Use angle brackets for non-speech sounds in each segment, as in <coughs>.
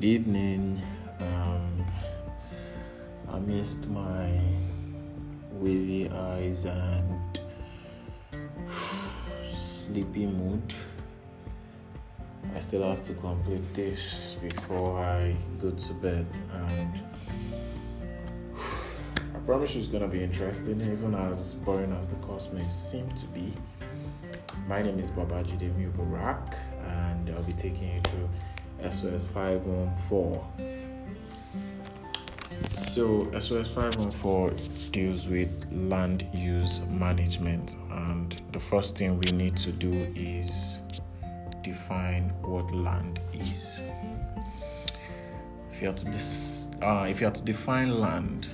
Good evening. Um, missed my wavy eyes and sleepy mood, I still have to complete this before I go to bed. And <sighs> I promise it's to be interesting, even as boring as the course may seem to be. My name is Babajide Mubarak, and I'll be taking you through SOS 514. So, SOS 514 deals with land use management, and the first thing we need to do is define what land is. If you have to, dis- uh, if you have to define land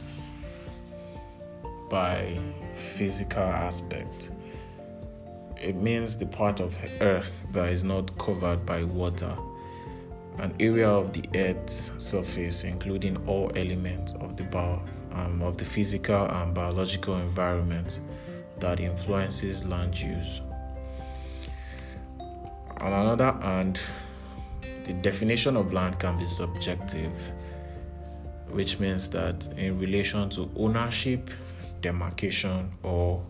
by physical aspect, it means the part of earth that is not covered by water an area of the Earth's surface, including all elements of the bio, um, of the physical and biological environment that influences land use. On another hand, the definition of land can be subjective, which means that in relation to ownership, demarcation, or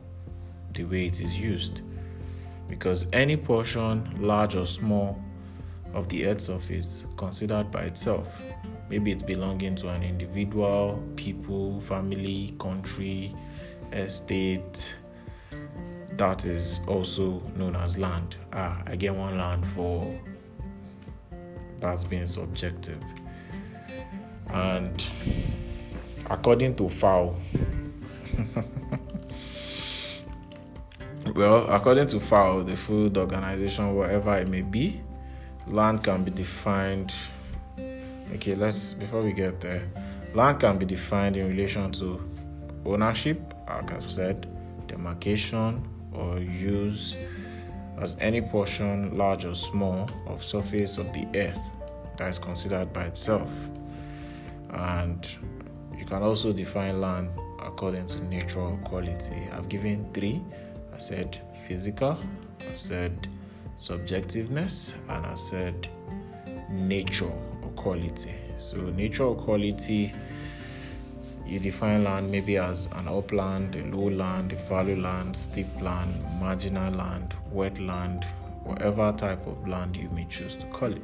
the way it is used. Because any portion, large or small, of the earth's surface considered by itself. Maybe it's belonging to an individual, people, family, country, estate. That is also known as land. Ah, I get one land for that's being subjective. And according to FAO, <laughs> well, according to FAO, the Food Organization, whatever it may be, land can be defined okay let's before we get there land can be defined in relation to ownership like i've said demarcation or use as any portion large or small of surface of the earth that is considered by itself. And you can also define land according to natural quality. I've given three. I said physical i said subjectiveness and I said nature or quality. So, nature or quality, you define land maybe as an upland, a lowland, a fallow land, steep land, marginal land, wetland, whatever type of land you may choose to call it.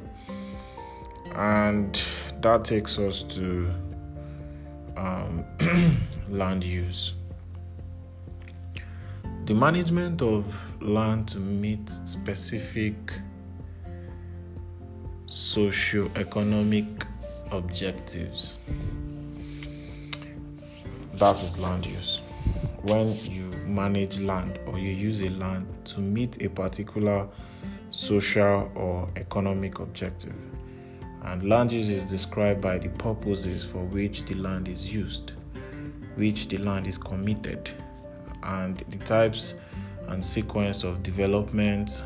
And that takes us to um, <clears throat> land use. The management of land to meet specific socio-economic objectives. That is land use. When you manage land or you use a land to meet a particular social or economic objective. And land use is described by the purposes for which the land is used, which the land is committed and the types and sequence of development,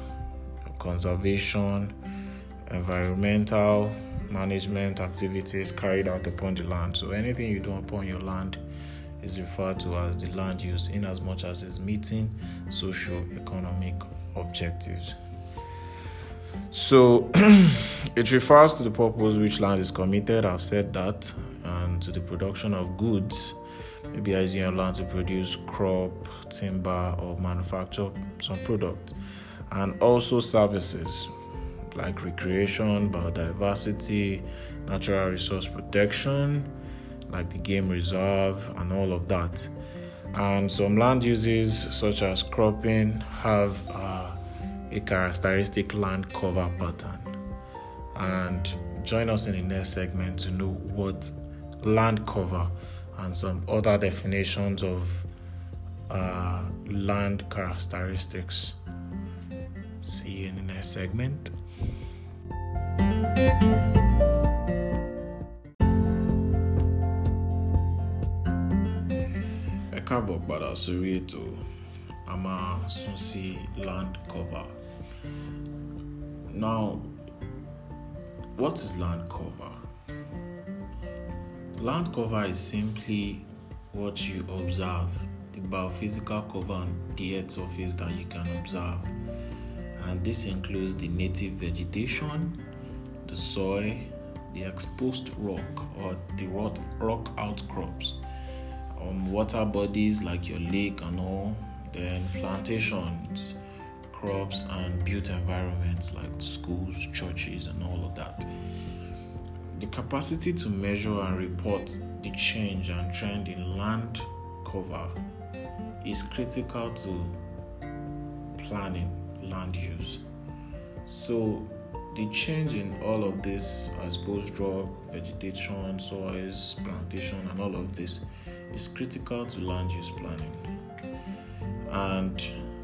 conservation, environmental management activities carried out upon the land. So anything you do upon your land is referred to as the land use in as much as it's meeting socio-economic objectives. So <clears throat> it refers to the purpose which land is committed, I've said that, and to the production of goods using your land to produce crop, timber, or manufacture some product, and also services like recreation, biodiversity, natural resource protection, like the game reserve, and all of that. And some land uses, such as cropping, have uh, a characteristic land cover pattern. And join us in the next segment to know what land cover and some other definitions of uh, land characteristics. See you in the next segment. ẹ káàbọ̀ padà sórí a máa land cover. Now, what is land cover? Land cover is simply what you observe, the biophysical cover on the earth surface that you can observe. And this includes the native vegetation, the soil, the exposed rock or the rock, rock outcrops, um, water bodies like your lake and all, then plantations, crops, and built environments like schools, churches, and all of that. The capacity to measure and report the change and trend in land cover is critical to planning land use. So, the change in all of this, I suppose, drug, vegetation, soils, plantation, and all of this is critical to land use planning. And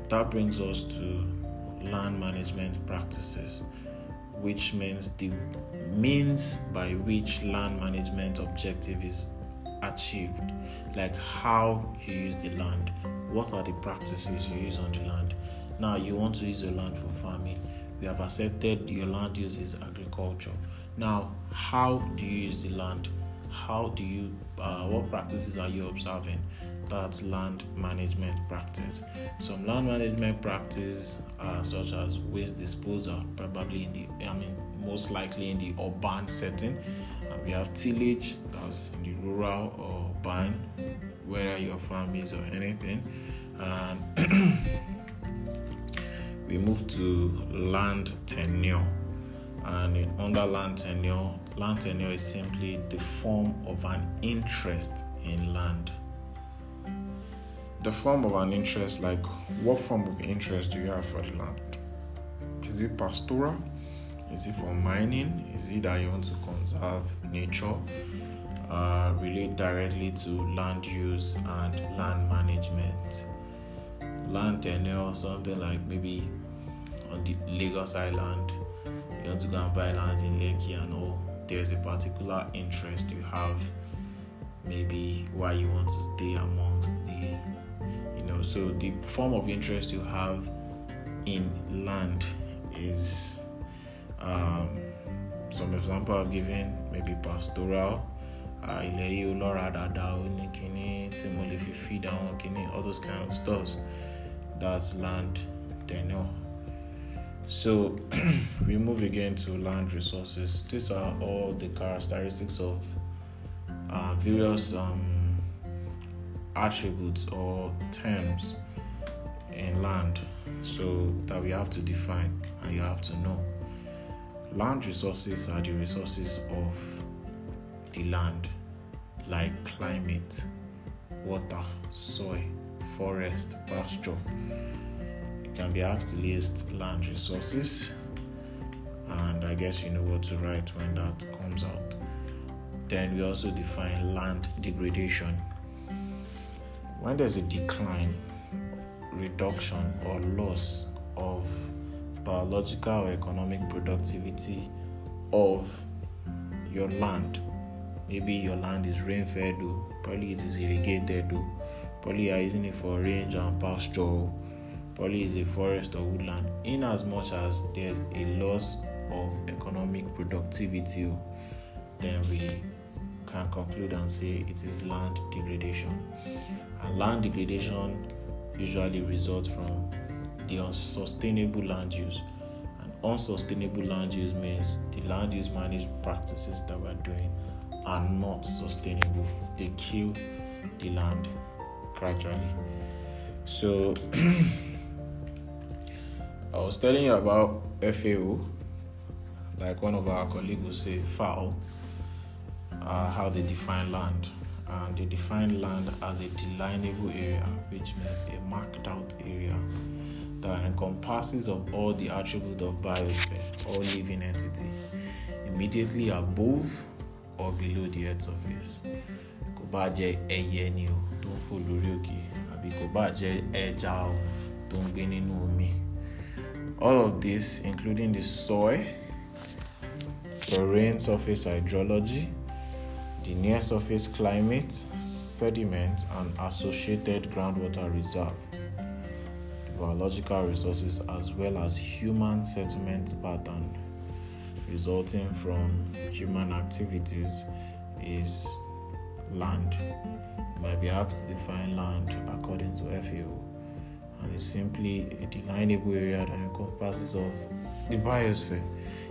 that brings us to land management practices, which means the means by which land management objective is achieved, like how you use the land, what are the practices you use on the land. Now, you want to use your land for farming, we have accepted your land use is agriculture. Now, how do you use the land? How do you, uh, what practices are you observing? That's land management practice. Some land management practice, uh, such as waste disposal, probably in the, I mean, most likely in the urban setting. We have tillage, that's in the rural or urban, whether your farm is or anything. And <clears throat> we move to land tenure. And under land tenure, land tenure is simply the form of an interest in land. The form of an interest, like what form of interest do you have for the land? Is it pastoral? Is it for mining? Is it that you want to conserve nature? Uh, relate directly to land use and land management. Land tenure, or something like maybe on the Lagos Island, you want to go and buy land in Lekki and all, there's a particular interest you have, maybe why you want to stay amongst the, so the form of interest you have in land is um, some example I've given, maybe pastoral. ilẹ̀ yìí ó lọ́ra dáadáa ó ní all those kind of stuff that's land tenure so <clears throat> we move again to land resources. These are all the characteristics of uh, various um, attributes or terms in land. So that we have to define and you have to know. Land resources are the resources of the land, like climate, water, soil, forest, pasture You can be asked to list land resources and I guess you know what to write when that comes out. Then we also define land degradation. When there's a decline, reduction, or loss of biological or economic productivity of your land, maybe your land is rain fed, oh, probably it is irrigated, oh, probably you are using it for range and pasture oh, probably is a forest or woodland, in as much as there's a loss of economic productivity, then we can conclude and say it is land degradation. And land degradation usually results from the unsustainable land use. And unsustainable land use means the land use management practices that we're doing are not sustainable. They kill the land gradually. So <clears throat> I was telling you about FAO, like one of our colleagues would say, FAO, uh, how they define land. And they define land as a delineable area, which means a marked out area that encompasses of all the attributes of biosphere or living entity immediately above or below the earth surface. Kò bá jẹ́ ẹyẹ àbí omi. All of this, including the soil, terrain surface hydrology, the near surface climate, sediment, and associated groundwater reserve, biological resources, as well as human settlement pattern resulting from human activities is land. You might be asked to define land according to FAO and is simply a delineable area that encompasses of the biosphere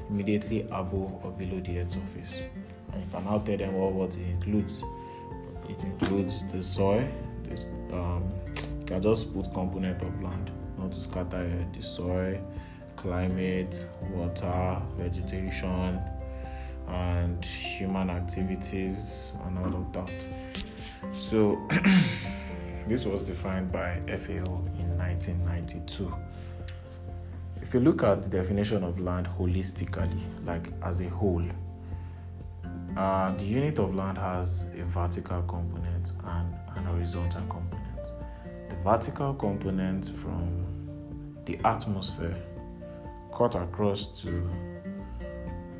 immediately above or below the Earth's surface. You can now tell them what, what it includes. It includes the soil, this, um, you can just put component of land, not to scatter the soil, climate, water, vegetation, and human activities, and all of that. So, <clears throat> this was defined by FAO in 1992. If you look at the definition of land holistically, like as a whole, uh, the unit of land has a vertical component and an horizontal component. The vertical component from the atmosphere cut across to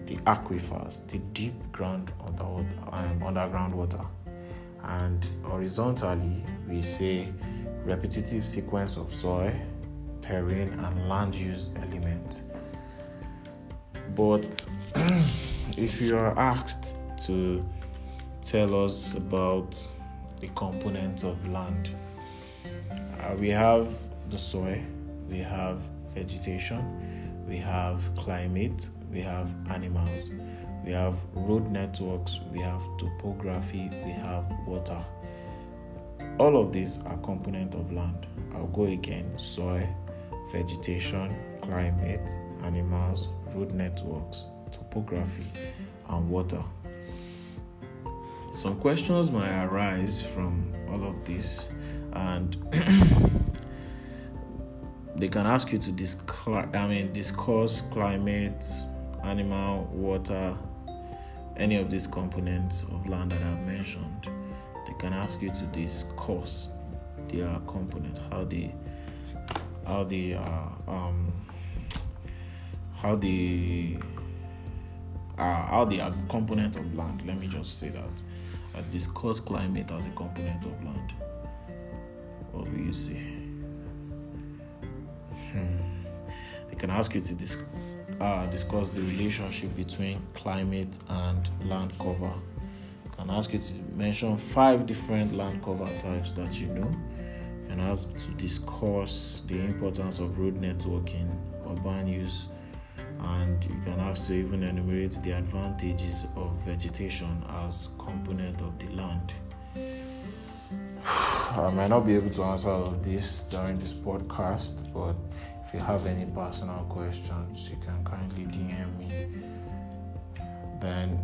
the aquifers, the deep ground underwater, um, underground water. And horizontally, we say repetitive sequence of soil, terrain, and land use elements. But <clears throat> if you are asked to tell us about the components of land, uh, we have the soil, we have vegetation, we have climate, we have animals, we have road networks, we have topography, we have water. All of these are component of land. I'll go again soil, vegetation, climate, animals, road networks, topography, and water. Some questions might arise from all of this, and <clears throat> they can ask you to discuss, I mean, discuss climate, animal, water, any of these components of land that I've mentioned. They can ask you to discuss their component, how they, how they are, um, how they are, how they are component of land. Let me just say that. I discuss climate as a component of land. What will you say? Hmm. They can ask you to dis- uh, discuss the relationship between climate and land cover. Can ask you to mention five different land cover types that you know. And ask to discuss the importance of road networking, urban use, and you can also even enumerate the advantages of vegetation as component of the land. <sighs> I might not be able to answer all of this during this podcast, but if you have any personal questions, you can kindly DM me. Then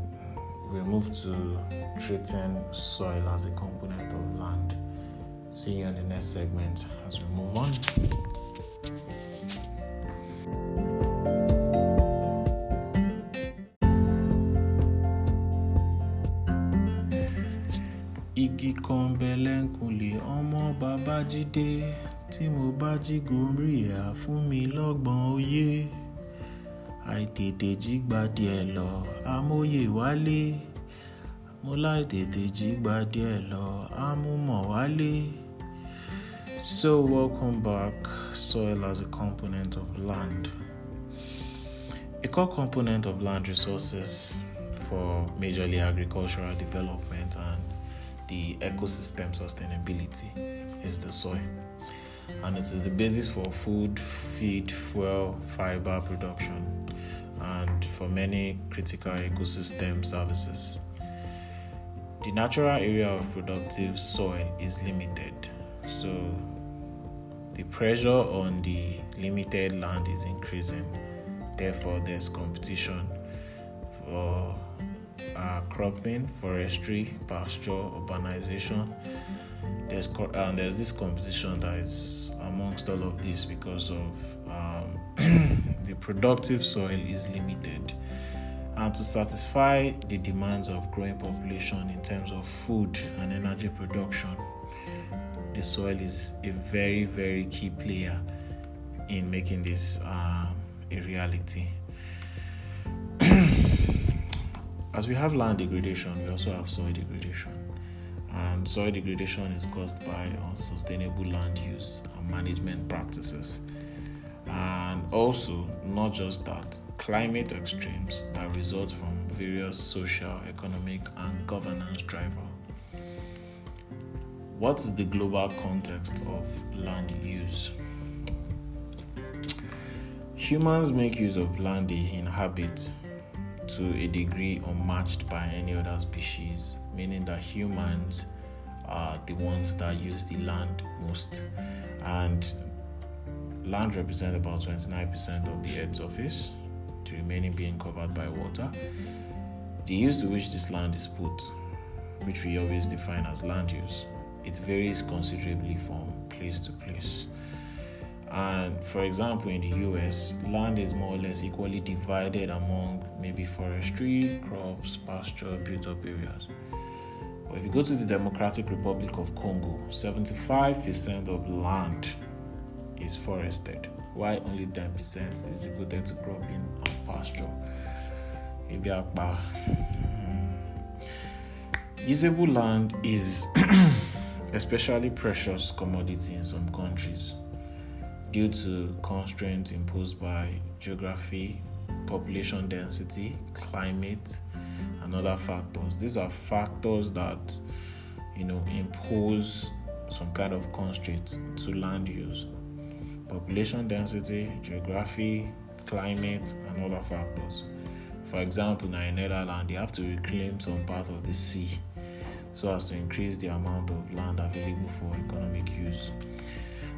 we move to treating soil as a component of land. See you in the next segment as we move on. Igi kan bẹ lẹ́ńkùlé ọmọ babájídé tí mo bá jí gorí ẹ̀ á fún mi lọ́gbọ̀n oyè àìtètè jí gba díẹ̀ lọ amóye wálé mo láìtètè jí gba díẹ̀ lọ amúmọ̀ wálé. So, welcome back. Soil as a component of land. A core component of land resources for majorly agricultural development and the ecosystem sustainability is the soil. And it is the basis for food, feed, fuel, fiber production, and for many critical ecosystem services. The natural area of productive soil is limited, so the pressure on the limited land is increasing. Therefore, there's competition for uh, cropping, forestry, pasture, urbanization. There's co- there's this competition that is amongst all of this because of um, <clears throat> the productive soil is limited, and to satisfy the demands of growing population in terms of food and energy production, the soil is a very very key player in making this um, a reality. As we have land degradation, we also have soil degradation. And soil degradation is caused by unsustainable land use and management practices. And also, not just that, climate extremes that result from various social, economic, and governance drivers. What is the global context of land use? humans make use of land they inhabit to a degree unmatched by any other species, meaning that humans are the ones that use the land most. And land represents about 29% of the Earth's surface, the remaining being covered by water. The use to which this land is put, which we always define as land use, it varies considerably from place to place. And for example, in the US, land is more or less equally divided among maybe forestry, crops, pasture, built up areas. But if you go to the Democratic Republic of Congo, 75% of land is forested, while only 10% is devoted to cropping and pasture. Hmm. Usable land is <clears throat> especially precious commodity in some countries due to constraints imposed by geography, population density, climate, and other factors. These are factors that you know impose some kind of constraints to land use. Population density, geography, climate, and other factors. For example, in Netherlands, they have to reclaim some part of the sea so as to increase the amount of land available for economic use.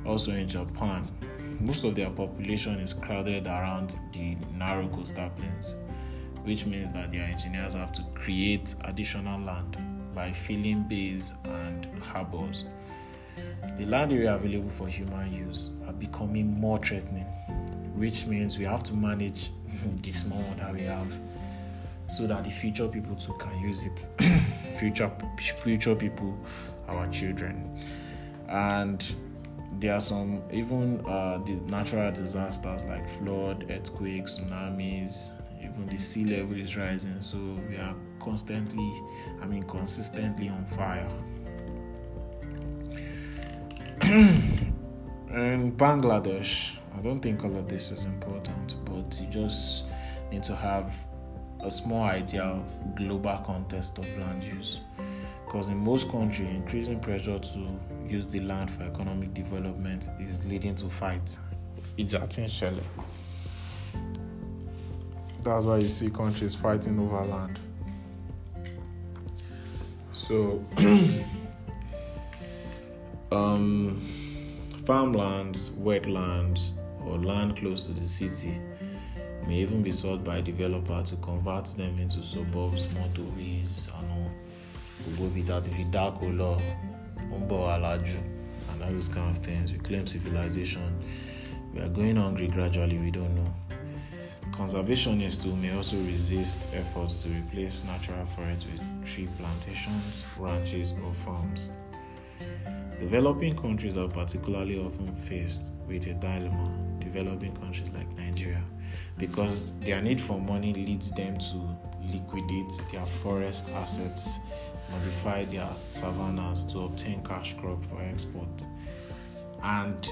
Also in Japan, most of their population is crowded around the narrow coastal plains, which means that their engineers have to create additional land by filling bays and harbors. The land area available for human use are becoming more threatening, which means we have to manage <laughs> the small that we have so that the future people too can use it. <coughs> future future people, our children, and there are some even uh, natural disasters like flood, earthquakes, tsunamis. Even the sea level is rising, so we are constantly, I mean, consistently on fire. <clears throat> in Bangladesh, I don't think all of this is important, but you just need to have a small idea of global context of land use because in most countries increasing pressure to use the land for economic development is leading to fights. That's why you see countries fighting over land. So <clears throat> um, farmlands wetlands or land close to the city may even be sought by a developer to convert them into suburbs motorways and all. Gbogbo ibi tá a ti fi dáko lọ wá lájú and all those kind of things we claim civilization. We are going hungry gradually we don't know. Conservationists too may also resist efforts to replace natural forests with tree plantations ranches or farms. Developing countries are particularly often faced with a dilemma. Developing countries like nigeria because their need for money leads them to liquidate their forest assets modify their savannas to obtain cash crop for export. And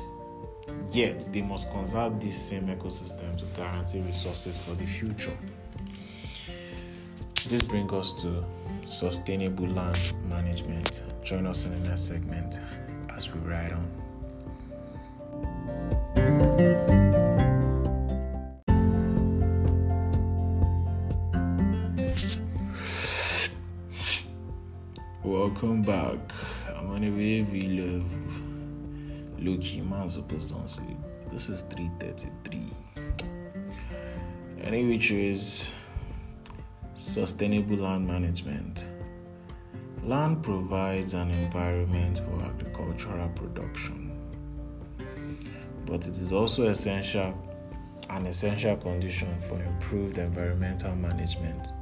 yet, they must conserve this same ecosystem to guarantee resources for the future. This brings us to sustainable land management. Join us in the next segment as we ride on. Welcome back. I'm on a way we love Loki Man's sleep. This is 333. Any which is sustainable land management. Land provides an environment for agricultural production, but it is also essential an essential condition for improved environmental management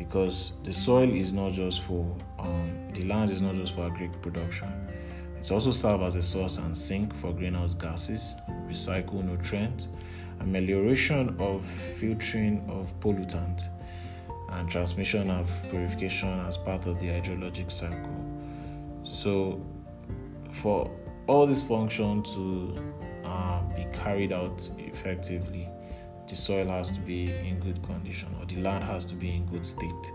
because the soil is not just for um, the land is not just for agricultural production. It also serves as a source and sink for greenhouse gases, recycle nutrients, amelioration of filtering of pollutant, and transmission of purification as part of the hydrologic cycle. So, for all this function to uh, be carried out effectively, the soil has to be in good condition or the land has to be in good state.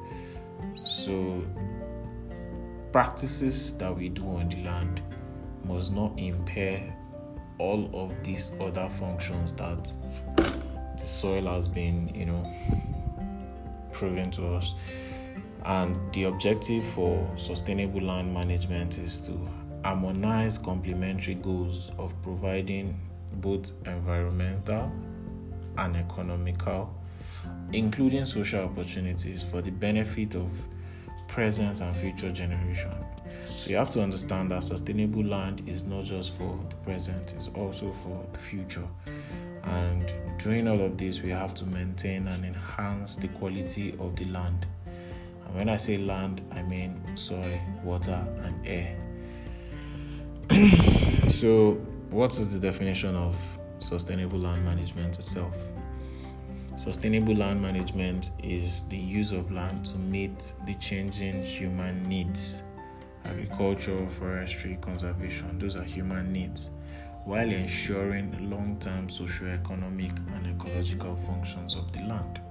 So, practices that we do on the land must not impair all of these other functions that the soil has been, you know, proven to us. And the objective for sustainable land management is to harmonize complementary goals of providing both environmental and economical, including social opportunities for the benefit of present and future generation. So you have to understand that sustainable land is not just for the present, it's also for the future. And doing all of this, we have to maintain and enhance the quality of the land. And when I say land, I mean soil, water, and air. <clears throat> so, what is the definition of sustainable land management itself? Sustainable land management is the use of land to meet the changing human needs. Agriculture, forestry, conservation, those are human needs, while ensuring long term socio-economic and ecological functions of the land.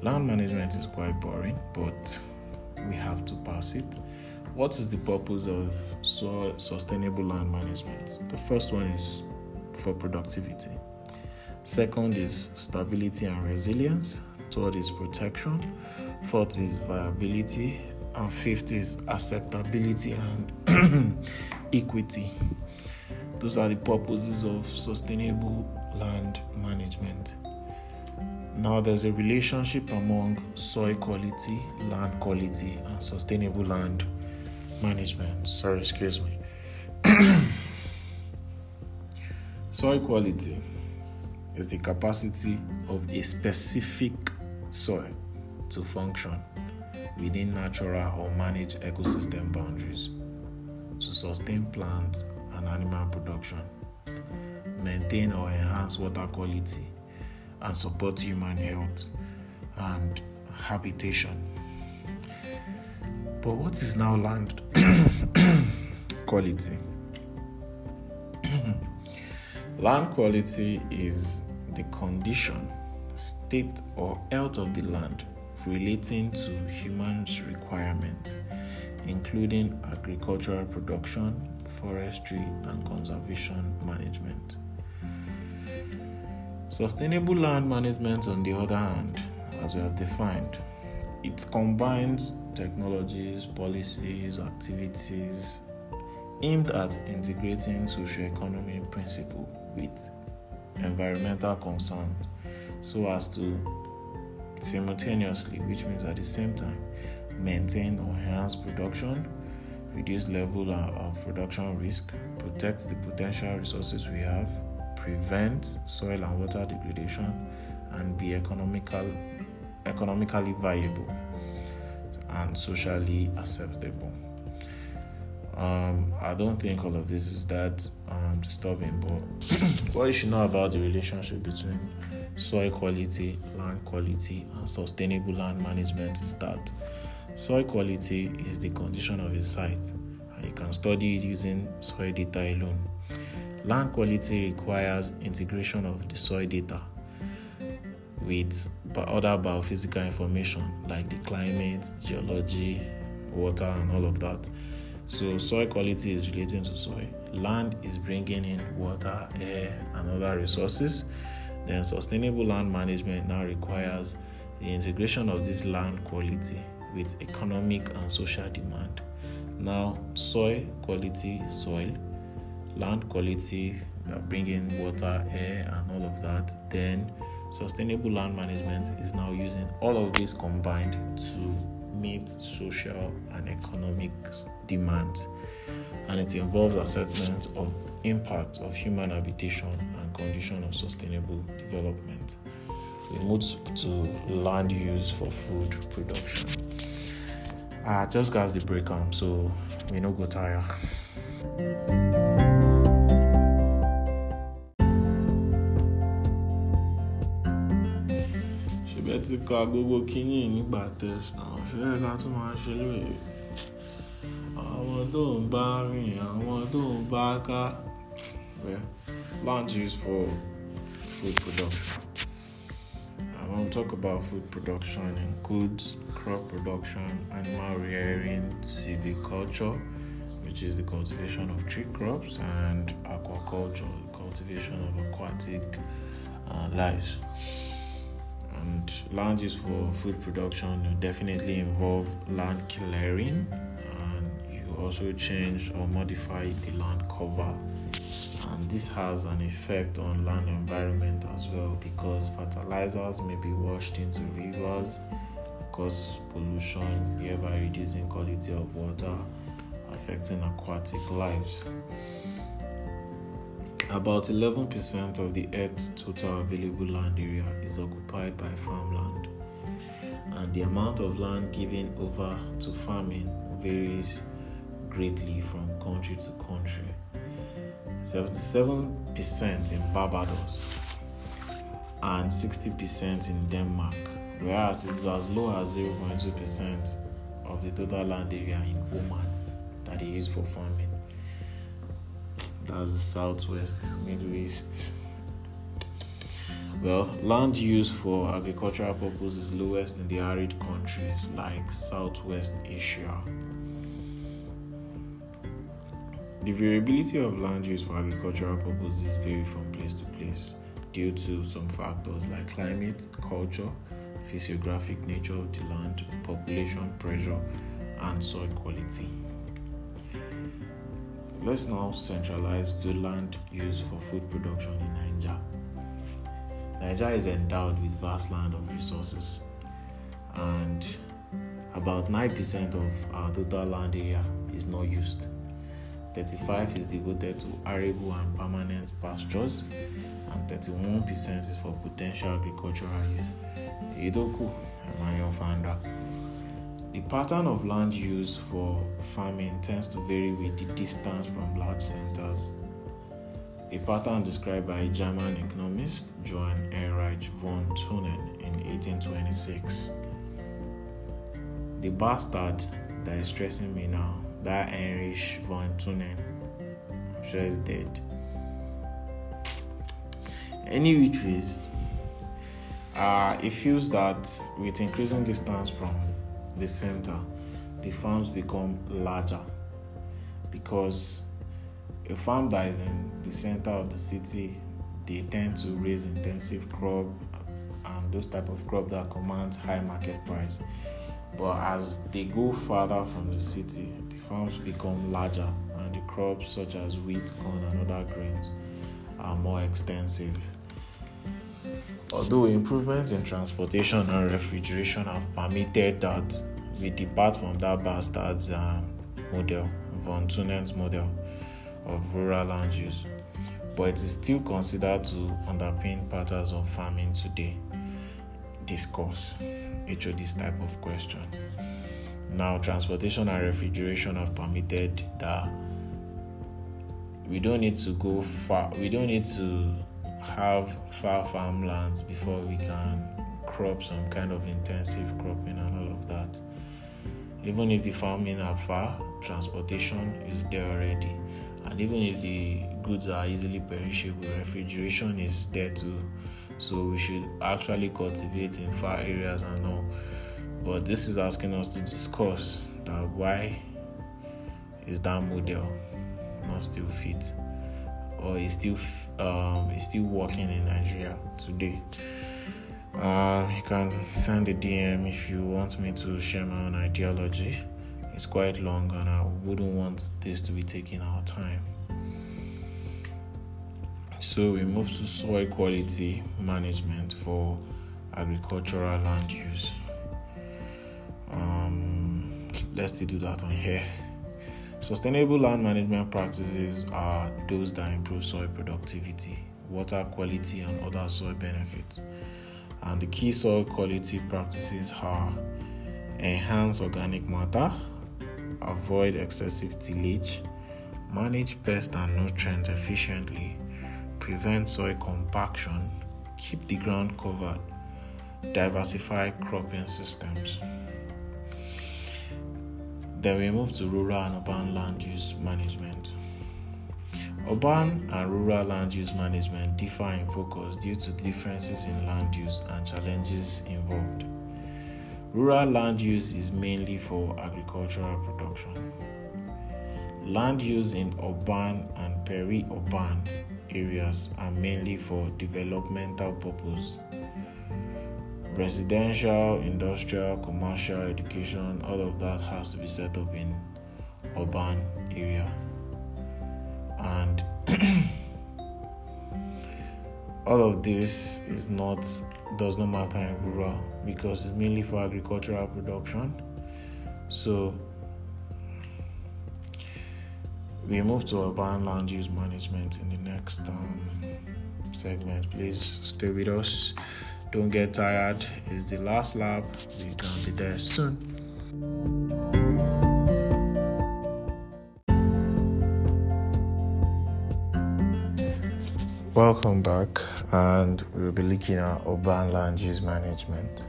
Land management is quite boring, but we have to pass it. What is the purpose of sustainable land management? The first one is for productivity. Second is stability and resilience. Third is protection. Fourth is viability. And fifth is acceptability and <clears throat> equity. Those are the purposes of sustainable land management. Now, there's a relationship among soil quality, land quality, and sustainable land management. Sorry, excuse me. <clears throat> soil quality is the capacity of a specific soil to function within natural or managed ecosystem boundaries to sustain plant and animal production, maintain or enhance water quality, and support human health and habitation. But what is now land <coughs> quality? Land quality is the condition, state, or health of the land relating to humans' requirements, including agricultural production, forestry, and conservation management. Sustainable land management, on the other hand, as we have defined, it combines technologies, policies, activities aimed at integrating socio-economic principles with environmental concerns so as to simultaneously, which means at the same time, maintain or enhance production, reduce level of production risk, protect the potential resources we have, prevent soil and water degradation, and be economical, economically viable and socially acceptable. Um, I don't think all of this is that um, disturbing, but <clears throat> what you should know about the relationship between soil quality, land quality, and sustainable land management is that soil quality is the condition of a site, and you can study it using soil data alone. Land quality requires integration of the soil data with other biophysical information like the climate, geology, water, and all of that. So, soil quality is relating to soil. Land is bringing in water, air, and other resources. Then, sustainable land management now requires the integration of this land quality with economic and social demand. Now, soil quality, soil, land quality, bringing water, air, and all of that. Then, sustainable land management is now using all of this combined to meet social and economic demands, and it involves assessment of impact of human habitation and condition of sustainable development. We move to land use for food production. I just got the break arm, so we no go tire. ti ka gbogbo kínní nígbà ká tún máa ṣe lóye àwọn tó ń bá rìn àwọn tó ń bá ká. Well land use for food production. I want to talk about food production includes crop production animal rearing silviculture which is the cultivation of tree crops, and aquaculture, cultivation of aquatic uh, lives. And land use for food production definitely involve land clearing, and you also change or modify the land cover. And this has an effect on land environment as well because fertilizers may be washed into rivers, cause pollution, thereby reducing quality of water, affecting aquatic lives. About 11% of the Earth's total available land area is occupied by farmland, and the amount of land given over to farming varies greatly from country to country. 77% in Barbados and 60% in Denmark, whereas it is as low as 0.2% of the total land area in Oman that is used for farming. That's the southwest, Middle East. Well, land use for agricultural purposes is lowest in the arid countries like Southwest Asia. The variability of land use for agricultural purposes vary from place to place due to some factors like climate, culture, physiographic nature of the land, population pressure, and soil quality. Let's now centralize to land used for food production in Nigeria. Nigeria is endowed with vast land of resources, and about 9% of our total land area is not used. 35 is devoted to arable and permanent pastures, and 31% is for potential agricultural use. Idoku, my founder. The pattern of land use for farming tends to vary with the distance from large centers. A pattern described by German economist Johann Heinrich von Thunen in 1826. The bastard that is stressing me now, that Heinrich von Thunen, I'm sure is dead. Any which ways, uh, it feels that with increasing distance from the center, the farms become larger because a farm that is in the center of the city, they tend to raise intensive crop and those type of crop that commands high market price. But as they go farther from the city, the farms become larger and the crops such as wheat, corn, and other grains are more extensive. Although improvements in transportation and refrigeration have permitted that we depart from that bastard's um, model, von Thunen's model of rural land use, but it is still considered to underpin patterns of farming today. Discourse HOD this type of question. Now, transportation and refrigeration have permitted that we don't need to go far, we don't need to have far farmlands before we can crop some kind of intensive cropping and all of that. Even if the farming are far, transportation is there already. And even if the goods are easily perishable, refrigeration is there too. So we should actually cultivate in far areas and all. But this is asking us to discuss that why is that model not still fit? Or is still um, is still working in Nigeria today. Uh, you can send a DM if you want me to share my own ideology. It's quite long, and I wouldn't want this to be taking our time. So we move to soil quality management for agricultural land use. Um, let's still do that on here. Sustainable land management practices are those that improve soil productivity, water quality, and other soil benefits. And the key soil quality practices are enhance organic matter, avoid excessive tillage, manage pests and nutrients efficiently, prevent soil compaction, keep the ground covered, diversify cropping systems. Then we move to rural and urban land use management. Urban and rural land use management differ in focus due to differences in land use and challenges involved. Rural land use is mainly for agricultural production. Land use in urban and peri-urban areas are mainly for developmental purpose. Residential, industrial, commercial, education, all of that has to be set up in urban area. And <clears throat> all of this is not does not matter in rural because it's mainly for agricultural production. So we move to urban land use management in the next um, segment. Please stay with us. Don't get tired. It's the last lap. We're gonna be there soon. Welcome back, and we'll be looking at urban land use management.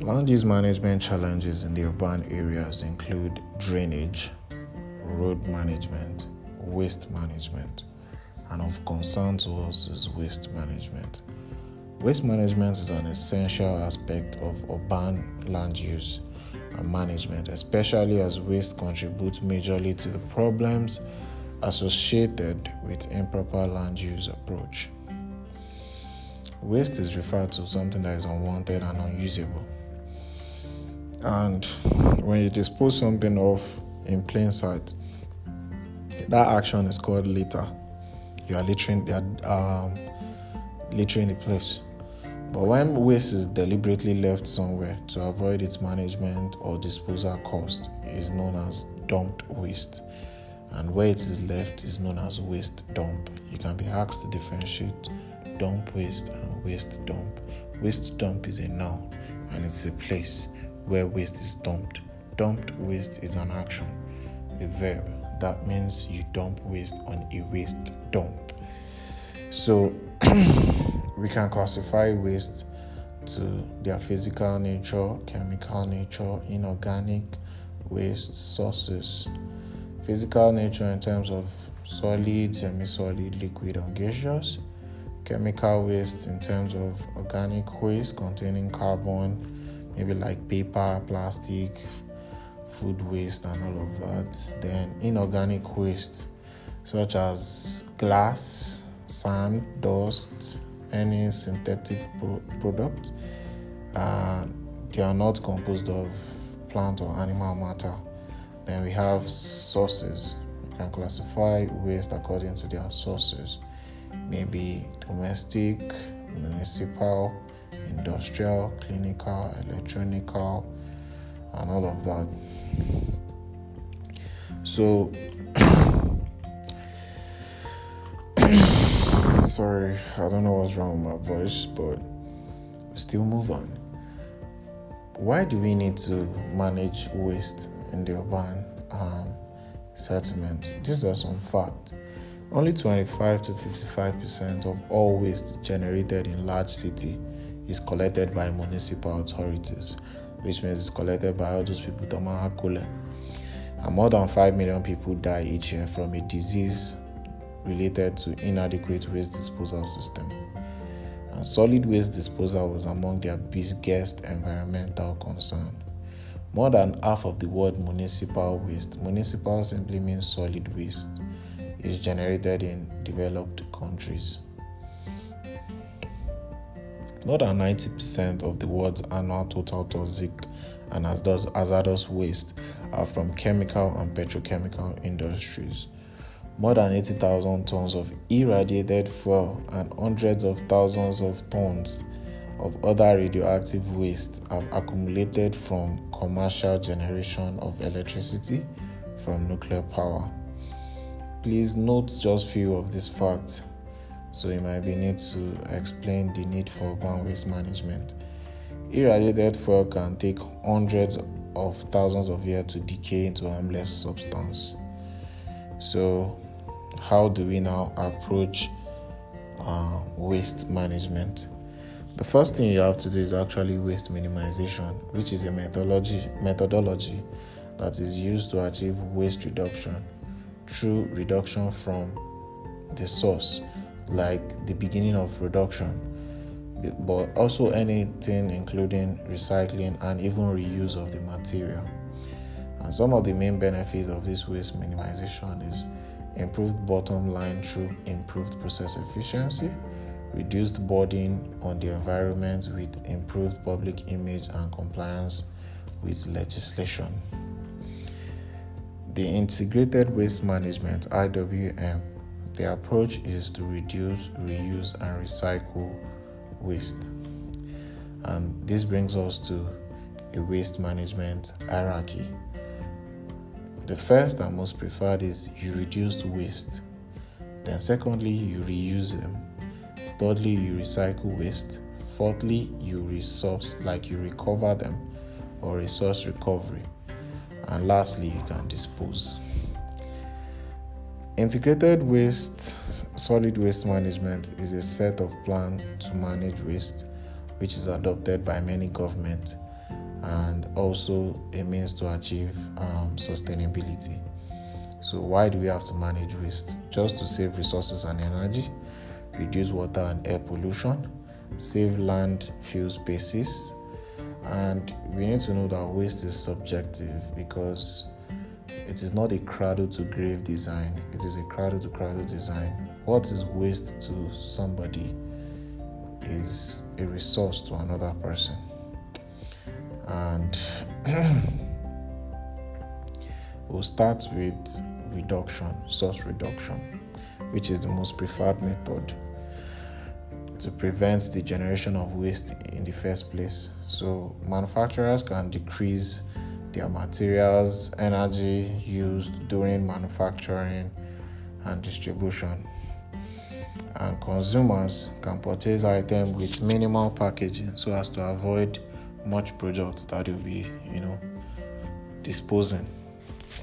Land use management challenges in the urban areas include drainage, road management, waste management, and of concern to us is waste management. Waste management is an essential aspect of urban land use and management, especially as waste contributes majorly to the problems associated with improper land use approach. Waste is referred to something that is unwanted and unusable. And when you dispose something off in plain sight, that action is called litter. You are littering, um, littering the place. But when waste is deliberately left somewhere to avoid its management or disposal cost, it is known as dumped waste. And where it is left is known as waste dump. You can be asked to differentiate dump waste and waste dump. Waste dump is a noun and it's a place where waste is dumped. Dumped waste is an action, a verb. That means you dump waste on a waste dump. So <clears throat> we can classify waste to their physical nature, chemical nature, inorganic waste sources. Physical nature in terms of solid, semi solid, liquid, or gaseous. Chemical waste in terms of organic waste containing carbon, maybe like paper, plastic, food waste, and all of that. Then inorganic waste such as glass, sand, dust, any synthetic pro- product. Uh, they are not composed of plant or animal matter. Then we have sources. You can classify waste according to their sources. Maybe domestic, municipal, industrial, clinical, electronical, and all of that. So <clears throat> Sorry, I don't know what's wrong with my voice, but we still move on. Why do we need to manage waste in the urban um, settlement? These are some facts. Only 25 to 55 percent of all waste generated in large city is collected by municipal authorities, which means it's collected by all those people and more than 5 million people die each year from a disease related to inadequate waste disposal system. And solid waste disposal was among their biggest environmental concern. More than half of the word municipal waste, municipal simply means solid waste, is generated in developed countries. More than 90% of the world's annual total toxic and hazardous waste are from chemical and petrochemical industries more than 80,000 tons of irradiated fuel and hundreds of thousands of tons of other radioactive waste have accumulated from commercial generation of electricity from nuclear power. Please note just few of these facts so you might be need to explain the need for waste management. Irradiated fuel can take hundreds of thousands of years to decay into harmless substance. So how do we now approach uh, waste management? The first thing you have to do is actually waste minimization, which is a methodology methodology that is used to achieve waste reduction through reduction from the source, like the beginning of production, but also anything including recycling and even reuse of the material. And some of the main benefits of this waste minimization is improved bottom line through improved process efficiency, reduced burden on the environment with improved public image and compliance with legislation. The Integrated Waste Management IWM, the approach is to reduce, reuse, and recycle waste. And this brings us to a waste management hierarchy. The first and most preferred is you reduce waste. Then, secondly, you reuse them. Thirdly, you recycle waste. Fourthly, you resource, like you recover them or resource recovery. And lastly, you can dispose. Integrated waste, solid waste management is a set of plans to manage waste which is adopted by many governments and also a means to achieve um, sustainability. So, why do we have to manage waste? Just to save resources and energy, reduce water and air pollution, save land fill spaces, and we need to know that waste is subjective because it is not a cradle to grave design, it is a cradle to cradle design. What is waste to somebody is a resource to another person. And <clears throat> we'll start with reduction, source reduction, which is the most preferred method to prevent the generation of waste in the first place. So, manufacturers can decrease their materials, energy used during manufacturing and distribution. And consumers can purchase items with minimal packaging so as to avoid much products that will be, you know, disposing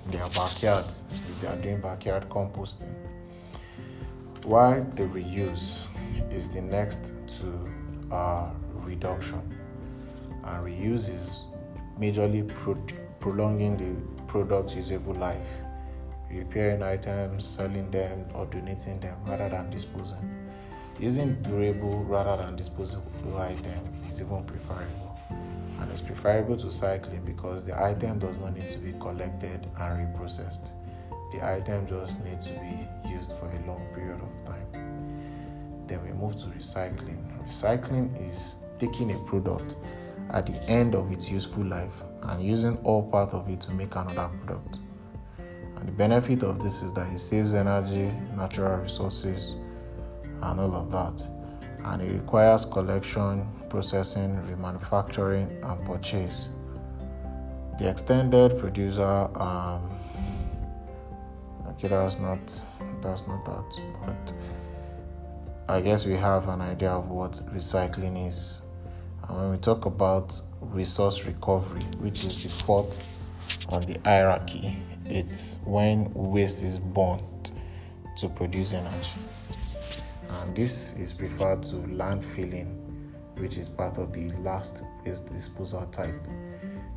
in their backyards if they are doing backyard composting. Why the reuse is the next to uh, reduction, and reuse is majorly pro- prolonging the product usable life, repairing items, selling them, or donating them rather than disposing. Using durable rather than disposable item is even preferable, and it's preferable to cycling because the item does not need to be collected and reprocessed. The item just needs to be used for a long period of time. Then we move to recycling. Recycling is taking a product at the end of its useful life and using all part of it to make another product. And the benefit of this is that it saves energy, natural resources, and all of that. And it requires collection, processing, remanufacturing, and purchase. The extended producer, um, okay, that's not that's not that, but I guess we have an idea of what recycling is. And when we talk about resource recovery, which is the fourth on the hierarchy, it's when waste is burnt to produce energy. And this is preferred to landfilling, which is part of the last waste disposal type.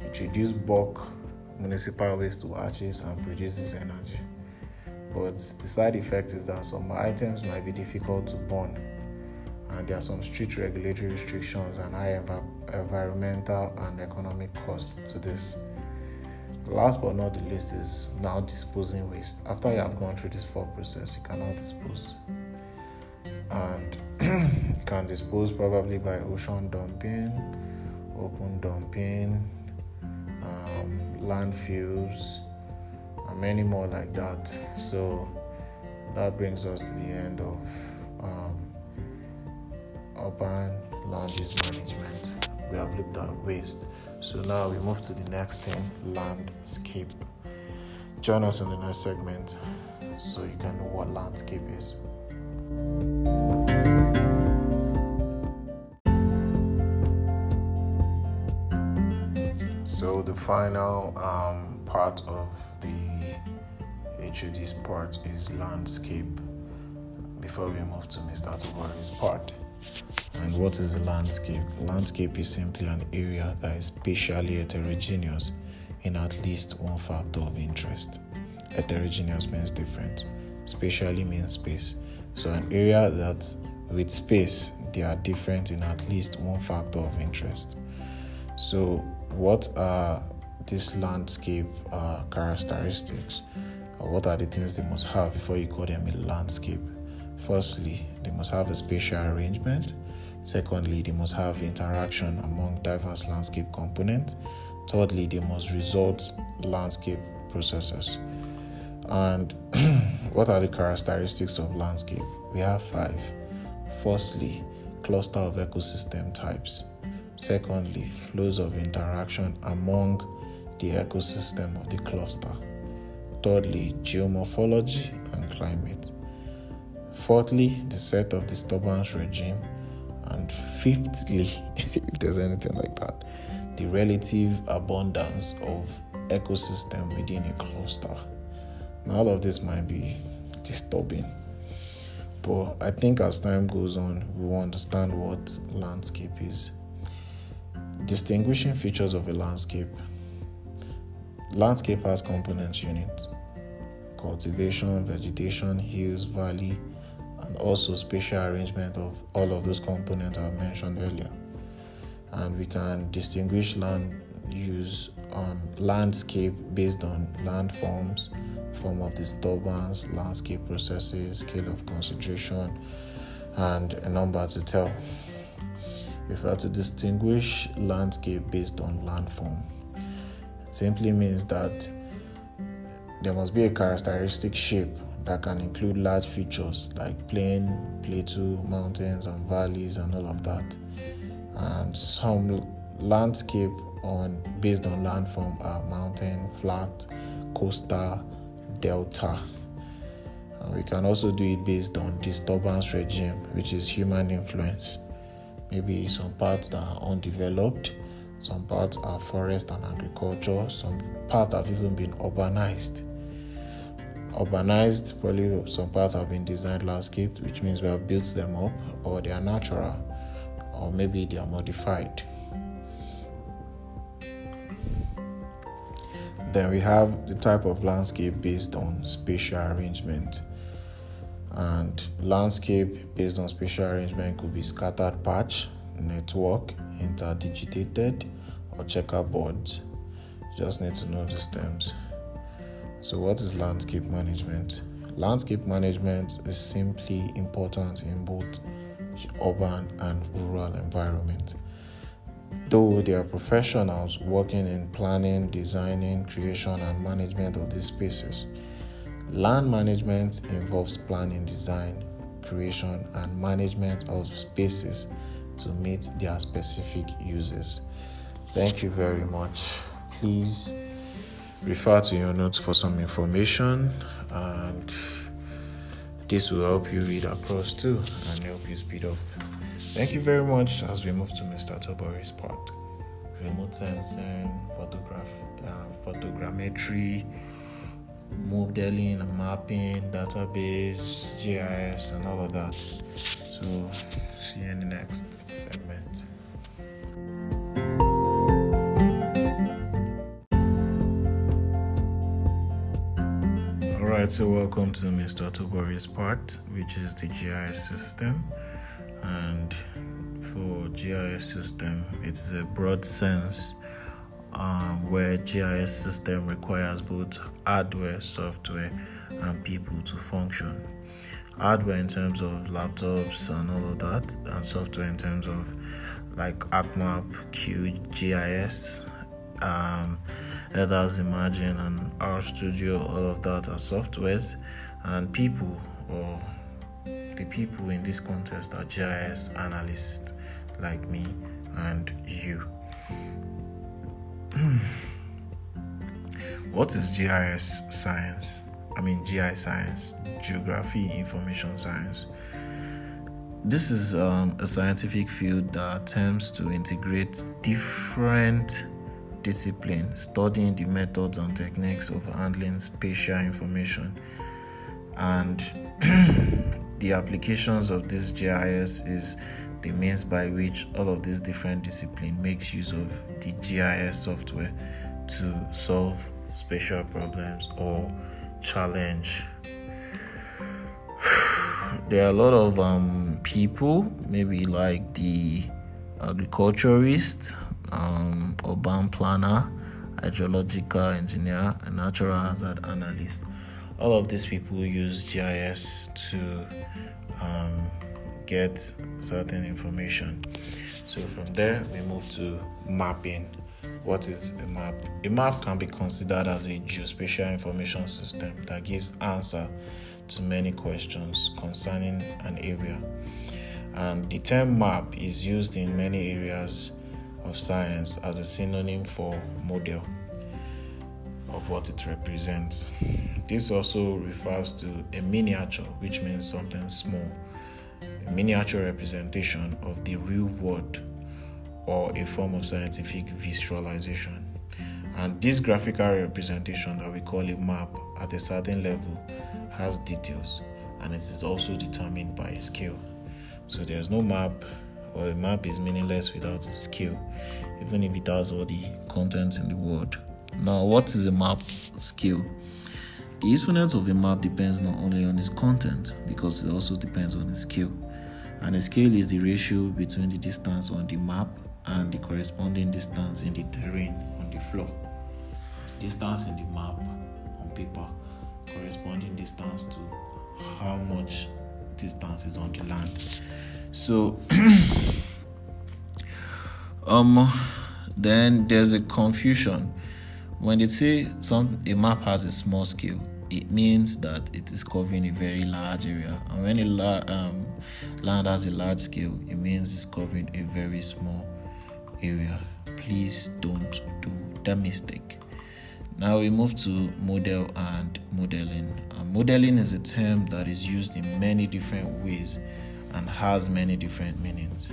It reduces bulk municipal waste to ashes and produces energy. But the side effect is that some items might be difficult to burn, and there are some strict regulatory restrictions and high env- environmental and economic cost to this. Last but not the least is now disposing waste. After you have gone through this full process, you cannot dispose. And <clears throat> can dispose probably by ocean dumping, open dumping, um, landfills, and many more like that. So that brings us to the end of um, urban land use management. We have looked at waste. So now we move to the next thing landscape. Join us in the next segment so you can know what landscape is. Final um, part of the HOD's part is landscape. Before we move to Mr. Tobari's part. And what is a landscape? Landscape is simply an area that is spatially heterogeneous in at least one factor of interest. Heterogeneous means different, spatially means space. So, an area that with space they are different in at least one factor of interest. So, what are these landscape uh, characteristics? Or what are the things they must have before you call them a landscape? Firstly, they must have a spatial arrangement. Secondly, they must have interaction among diverse landscape components. Thirdly, they must result landscape processes. And <clears throat> what are the characteristics of landscape? We have five. Firstly, cluster of ecosystem types. Secondly, flows of interaction among the ecosystem of the cluster. Thirdly, geomorphology and climate. Fourthly, the set of disturbance regime. And fifthly, <laughs> if there's anything like that, the relative abundance of ecosystem within a cluster. Now, all of this might be disturbing, but I think as time goes on, we will understand what landscape is. Distinguishing features of a landscape. Landscape has components units cultivation, vegetation, hills, valley, and also spatial arrangement of all of those components I mentioned earlier. And we can distinguish land use on landscape based on landforms, form of disturbance, landscape processes, scale of concentration, and a number to tell. If we are to distinguish landscape based on landform, simply means that there must be a characteristic shape that can include large features like plain, plateau, mountains, and valleys, and all of that. And some landscape on based on landform are mountain, flat, coastal, delta. And we can also do it based on disturbance regime, which is human influence. Maybe some parts that are undeveloped, some parts are forest and agriculture, some parts have even been urbanized. Urbanized, probably some parts have been designed landscaped, which means we have built them up, or they are natural, or maybe they are modified. Then we have the type of landscape based on spatial arrangement. And landscape based on spatial arrangement could be scattered patch, network, interdigitated, or checkerboard. You just need to know these terms. So, what is landscape management? Landscape management is simply important in both urban and rural environment. Though there are professionals working in planning, designing, creation, and management of these spaces, land management involves planning, design, creation, and management of spaces to meet their specific uses. Thank you very much. Please refer to your notes for some information and this will help you read across too and help you speed up Thank you very much as we move to Mr. Tobori's part. Remote sensing, photograph, uh, photogrammetry, modeling and mapping, database, GIS, and all of that. So, see you in the next segment. Alright, so welcome to Mr. Tobori's part, which is the GIS system and for GIS system, it's a broad sense um, where GIS system requires both hardware, software, and people to function. Hardware in terms of laptops and all of that, and software in terms of like ArcMap, QGIS, um, ERDAS Imagine, and RStudio. All of that are softwares, and people or the people in this contest are GIS analysts like me and you. what is GIS science? I mean, GI science, geography, information science. This is um, a scientific field that attempts to integrate different disciplines, studying the methods and techniques of handling spatial information and <clears throat> the applications of this GIS is the means by which all of these different disciplines makes use of the GIS software to solve spatial problems or challenge. <sighs> there are a lot of um, people, maybe like the agriculturist, um, urban planner, hydrological engineer, a natural hazard analyst. All of these people use GIS to um, get certain information. So from there, we move to mapping. What is a map? A map can be considered as a geospatial information system that gives answer to many questions concerning an area. And the term map is used in many areas of science as a synonym for model of what it represents. This also refers to a miniature, which means something small, a miniature representation of the real world or a form of scientific visualization. And this graphical representation that we call a map at a certain level has details and it is also determined by a scale. So there's no map or a map is meaningless without a scale, even if it has all the content in the world. Now, what is a map scale? The usefulness of a map depends not only on its content, because it also depends on its scale. And a scale is the ratio between the distance on the map and the corresponding distance in the terrain on the floor. distance in the map on paper corresponding distance to how much distance is on the land. So <clears throat> um then there's a confusion when they say some a map has a small scale it means that it is covering a very large area and when a la- um, land has a large scale it means it's covering a very small area please don't do that mistake now we move to model and modeling. Uh, modeling is a term that is used in many different ways and has many different meanings.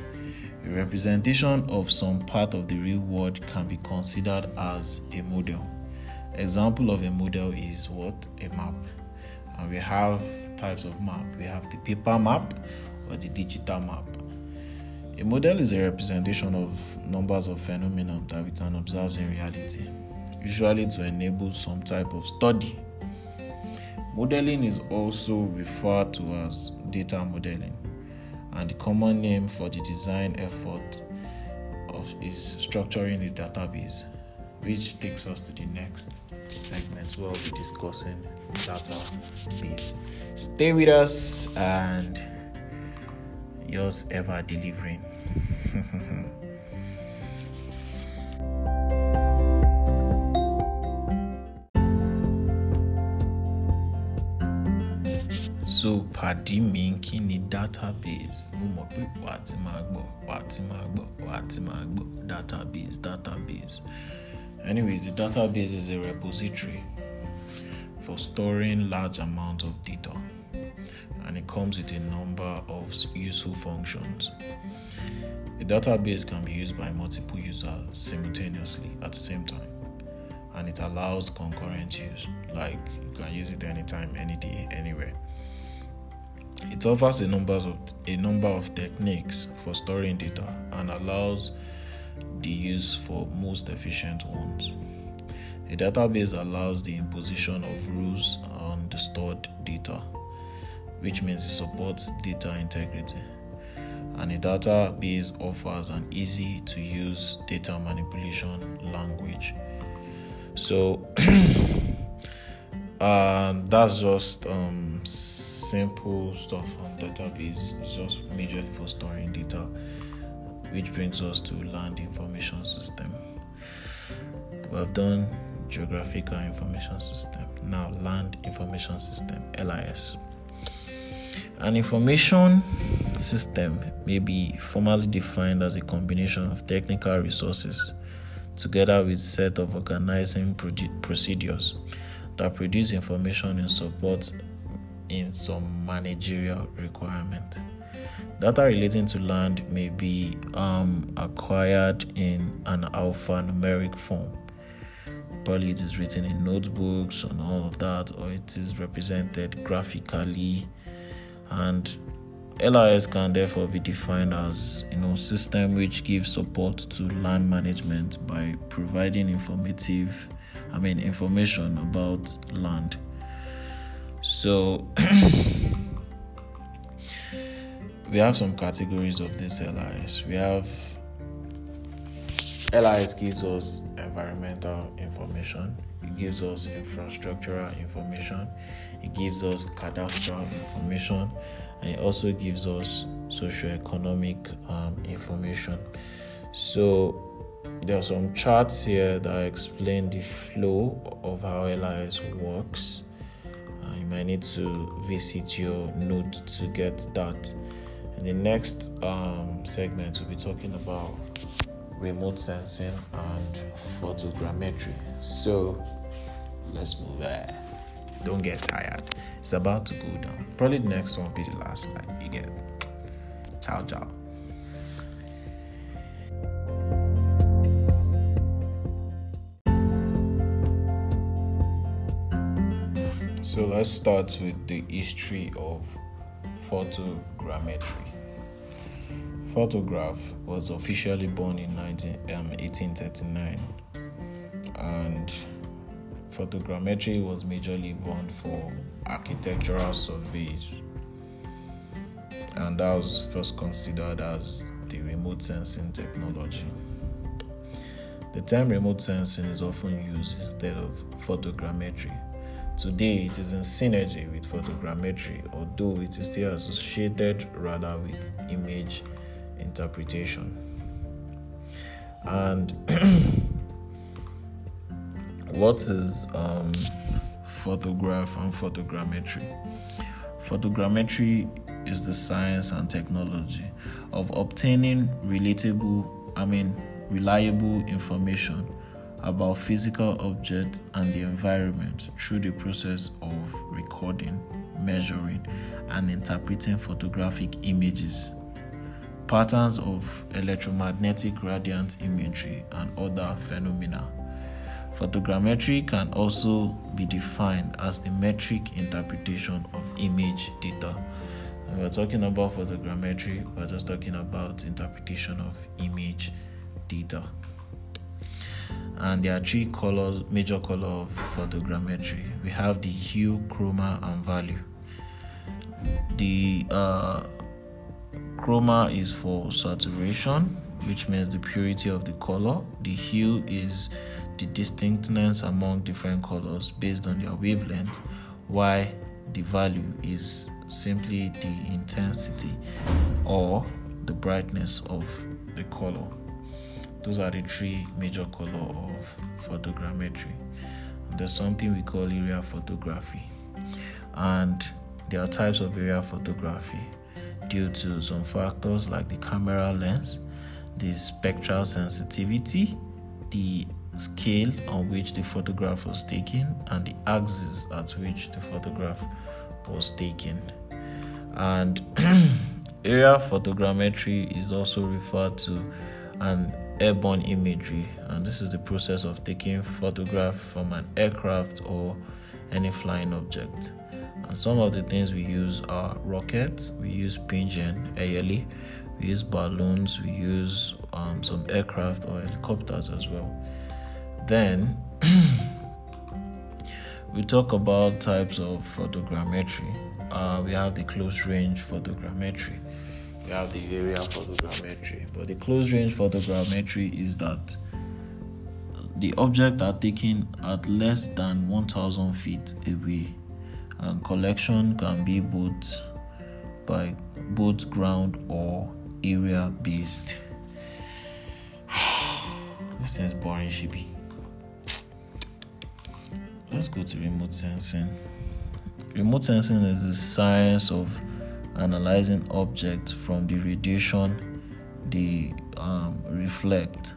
A representation of some part of the real world can be considered as a model. Example of a model is what? A map. And we have types of map. We have the paper map or the digital map. A model is a representation of numbers of phenomena that we can observe in reality usually to enable some type of study. Modeling is also referred to as data modeling, and the common name for the design effort of is structuring the database, which takes us to the next segment where we'll be discussing database. Stay with us and yours ever delivering. <laughs> so pàdí mi kí ni database mo mọ̀ pé wà ti máa gbọ́ wà ti máa gbọ́ wà ti máa gbọ́ database database anyways the database is a repository for storing large amount of data and it comes with a number of useful functions. A database can be used by multiple users simultaneously at the same time and it allows concurrent use like you can use it anytime any day anywhere it offers a number of a number of techniques for storing data and allows the use for most efficient ones. A database allows the imposition of rules on the stored data, which means it supports data integrity. And a database offers an easy to use data manipulation language. So <clears throat> and that's just um, simple stuff on database it's just majorly for storing data which brings us to land information system we've done geographical information system now land information system lis an information system may be formally defined as a combination of technical resources together with set of organizing procedures that produce information in support in some managerial requirement. Data relating to land may be um, acquired in an alphanumeric form. Probably it is written in notebooks and all of that, or it is represented graphically. And LIS can therefore be defined as you know system which gives support to land management by providing informative I mean, information about land. So, <clears throat> we have some categories of this LIS. We have LIS gives us environmental information, it gives us infrastructural information, it gives us cadastral information, and it also gives us socioeconomic um, information. So there are some charts here that explain the flow of how LIS works. Uh, you might need to visit your node to get that. In the next um, segment, we'll be talking about remote sensing and photogrammetry. So let's move there. Don't get tired. It's about to go down. Probably the next one will be the last slide you get. Ciao, ciao. So let's start with the history of photogrammetry. Photograph was officially born in 19, um, 1839 and photogrammetry was majorly born for architectural surveys and that was first considered as the remote sensing technology. The term remote sensing is often used instead of photogrammetry Today, it is in synergy with photogrammetry, although it is still associated rather with image interpretation. And <clears throat> what is um, photograph and photogrammetry? Photogrammetry is the science and technology of obtaining relatable, I mean, reliable information about physical objects and the environment through the process of recording, measuring, and interpreting photographic images, patterns of electromagnetic radiant imagery, and other phenomena. Photogrammetry can also be defined as the metric interpretation of image data. When we're talking about photogrammetry, we're just talking about interpretation of image data. And there are three colors major color of photogrammetry. We have the hue chroma and value. The uh, chroma is for saturation which means the purity of the color. The hue is the distinctness among different colors based on their wavelength while the value is simply the intensity or the brightness of the color those are the three major color of photogrammetry. There's something we call area photography. And there are types of area photography due to some factors like the camera lens, the spectral sensitivity, the scale on which the photograph was taken, and the axis at which the photograph was taken. And <clears throat> area photogrammetry is also referred to an airborne imagery, and this is the process of taking photograph from an aircraft or any flying object. And some of the things we use are rockets, we use pigeon, airly, we use balloons, we use um, some aircraft or helicopters as well. Then <clears throat> we talk about types of photogrammetry. Uh, we have the close range photogrammetry we have the area photogrammetry. But the close range photogrammetry is that the objects are taken at less than 1000 feet away, and collection can be both by both ground or area based. <sighs> this thing's boring, Shibi. Let's go to remote sensing. Remote sensing is the science of analyzing objects from the radiation they um, reflect.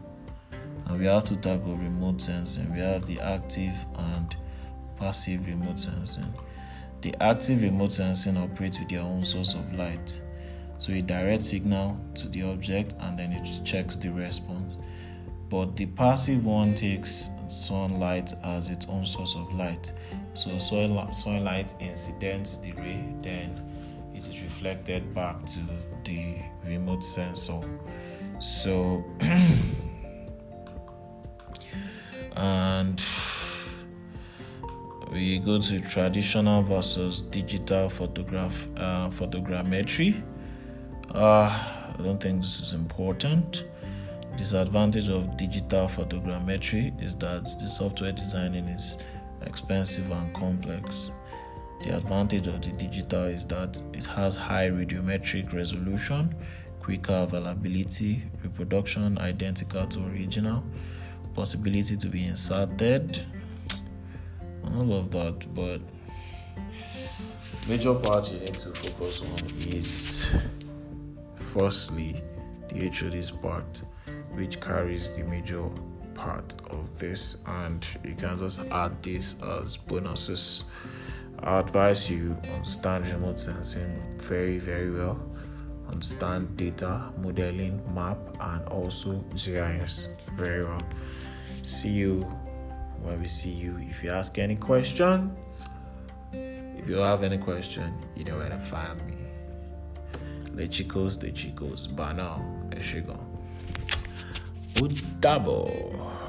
And we have two types of remote sensing. We have the active and passive remote sensing. The active remote sensing operates with their own source of light. So it directs signal to the object and then it checks the response. But the passive one takes sunlight as its own source of light. So soil, sunlight incidents the ray, then it is reflected back to the remote sensor. So, <clears throat> and we go to traditional versus digital photograph uh, photogrammetry. Uh, I don't think this is important. Disadvantage of digital photogrammetry is that the software designing is expensive and complex. The advantage of the digital is that it has high radiometric resolution, quicker availability, reproduction identical to original, possibility to be inserted, and all of that. But major part you need to focus on is firstly the HOD's part, which carries the major part of this, and you can just add this as bonuses. I advise you understand remote sensing very, very well. Understand data modeling, map, and also GIS very well. See you when we see you. If you ask any question, if you have any question, you know where to find me. The chicos, the chicos. But now, go. Double.